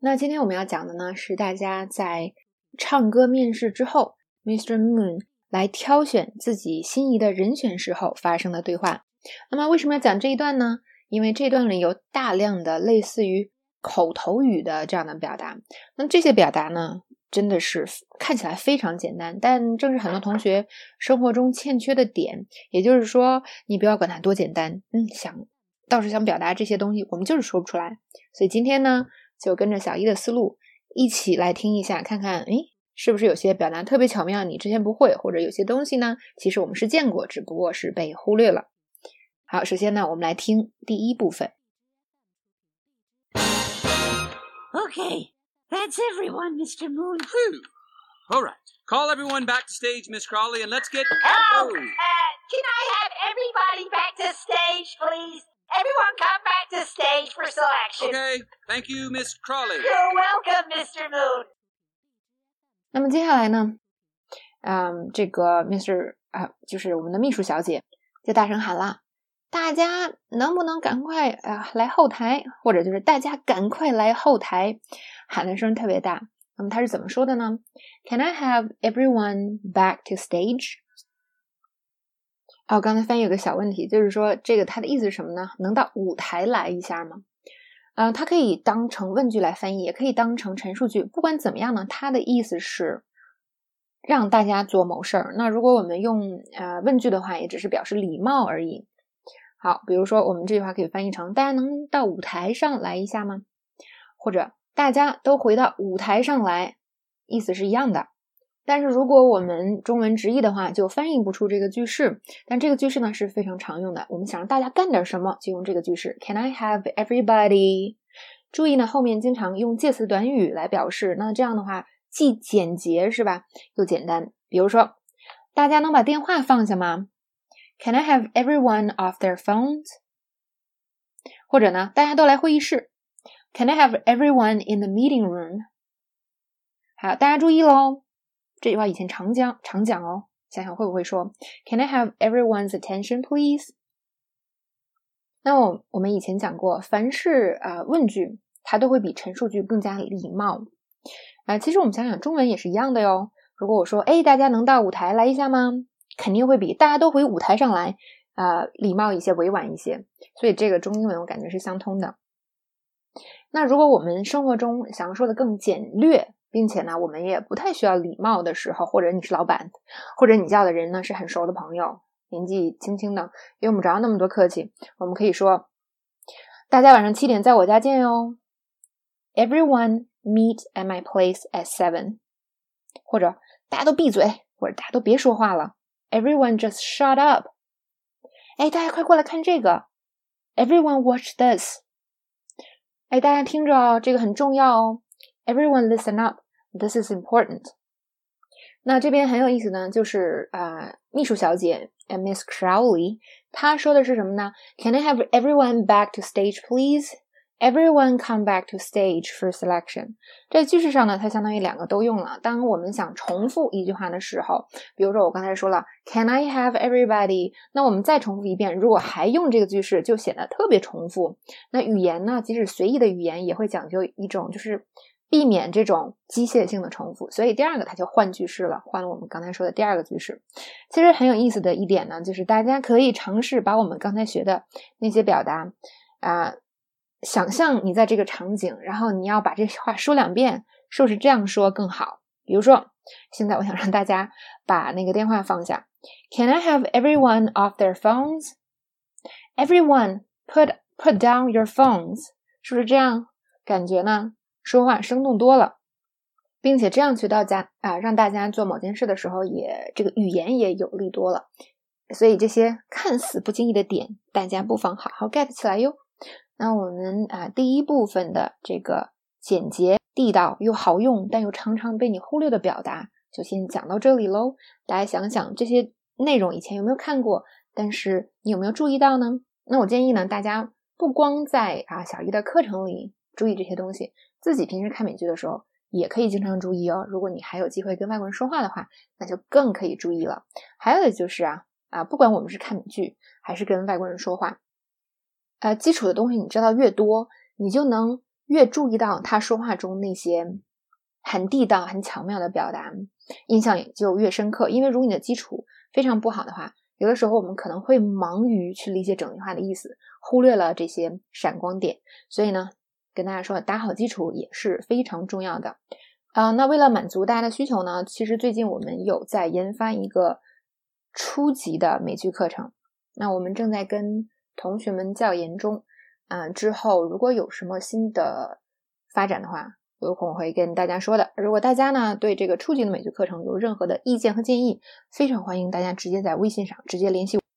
那今天我们要讲的呢，是大家在唱歌面试之后，Mr. Moon 来挑选自己心仪的人选时候发生的对话。那么为什么要讲这一段呢？因为这段里有大量的类似于口头语的这样的表达。那这些表达呢，真的是看起来非常简单，但正是很多同学生活中欠缺的点。也就是说，你不要管它多简单，嗯，想倒是想表达这些东西，我们就是说不出来。所以今天呢，就跟着小一的思路一起来听一下，看看，诶，是不是有些表达特别巧妙，你之前不会，或者有些东西呢，其实我们是见过，只不过是被忽略了。好，首先呢，我们来听第一部分。Okay, that's everyone, Mr. Moon. Phew. All right. Call everyone back to stage, Miss Crawley, and let's get. Hello. Okay. Thank you, Miss Crawley. You're welcome, Mr. Moon. 那么接下来呢，嗯，这个 Mr 啊，就是我们的秘书小姐，就大声喊了：“大家能不能赶快啊来后台？或者就是大家赶快来后台！”喊的声特别大。那么他是怎么说的呢？Can I have everyone back to stage？哦，刚才翻译有个小问题，就是说这个它的意思是什么呢？能到舞台来一下吗？嗯、呃，它可以当成问句来翻译，也可以当成陈述句。不管怎么样呢，它的意思是让大家做某事儿。那如果我们用呃问句的话，也只是表示礼貌而已。好，比如说我们这句话可以翻译成：大家能到舞台上来一下吗？或者大家都回到舞台上来，意思是一样的。但是如果我们中文直译的话，就翻译不出这个句式。但这个句式呢是非常常用的。我们想让大家干点什么，就用这个句式。Can I have everybody？注意呢，后面经常用介词短语来表示。那这样的话，既简洁是吧，又简单。比如说，大家能把电话放下吗？Can I have everyone off their phones？或者呢，大家都来会议室。Can I have everyone in the meeting room？好，大家注意喽。这句话以前常讲常讲哦，想想会不会说 Can I have everyone's attention, please？那我我们以前讲过，凡是啊、呃、问句，它都会比陈述句更加礼貌啊、其实我们想想，中文也是一样的哟。如果我说哎，大家能到舞台来一下吗？肯定会比大家都回舞台上来啊、礼貌一些、委婉一些。所以这个中英文我感觉是相通的。那如果我们生活中想要说的更简略，并且呢，我们也不太需要礼貌的时候，或者你是老板，或者你叫的人呢是很熟的朋友，年纪轻轻的，用不着那么多客气。我们可以说：“大家晚上七点在我家见哟。”Everyone meet at my place at seven。或者大家都闭嘴，或者大家都别说话了。Everyone just shut up。哎，大家快过来看这个。Everyone watch this。哎，大家听着哦，这个很重要哦。Everyone listen up. This is important. 那这边很有意思呢，就是啊、呃，秘书小姐 Miss Crowley，她说的是什么呢？Can I have everyone back to stage, please? Everyone come back to stage for selection. 这句式上呢，它相当于两个都用了。当我们想重复一句话的时候，比如说我刚才说了 Can I have everybody？那我们再重复一遍，如果还用这个句式，就显得特别重复。那语言呢，即使随意的语言也会讲究一种就是。避免这种机械性的重复，所以第二个它就换句式了，换了我们刚才说的第二个句式。其实很有意思的一点呢，就是大家可以尝试把我们刚才学的那些表达啊、想象你在这个场景，然后你要把这话说两遍，是不是这样说更好？比如说，现在我想让大家把那个电话放下。Can I have everyone off their phones? Everyone put put down your phones，是不是这样？感觉呢？说话生动多了，并且这样去到家啊，让大家做某件事的时候也这个语言也有力多了。所以这些看似不经意的点，大家不妨好好 get 起来哟。那我们啊第一部分的这个简洁、地道又好用，但又常常被你忽略的表达，就先讲到这里喽。大家想想这些内容以前有没有看过？但是你有没有注意到呢？那我建议呢，大家不光在啊小一的课程里注意这些东西。自己平时看美剧的时候，也可以经常注意哦。如果你还有机会跟外国人说话的话，那就更可以注意了。还有的就是啊啊，不管我们是看美剧还是跟外国人说话，呃，基础的东西你知道越多，你就能越注意到他说话中那些很地道、很巧妙的表达，印象也就越深刻。因为如果你的基础非常不好的话，有的时候我们可能会忙于去理解整句话的意思，忽略了这些闪光点。所以呢，跟大家说，打好基础也是非常重要的。啊，那为了满足大家的需求呢，其实最近我们有在研发一个初级的美剧课程。那我们正在跟同学们教研中，嗯，之后如果有什么新的发展的话，有空会跟大家说的。如果大家呢对这个初级的美剧课程有任何的意见和建议，非常欢迎大家直接在微信上直接联系我。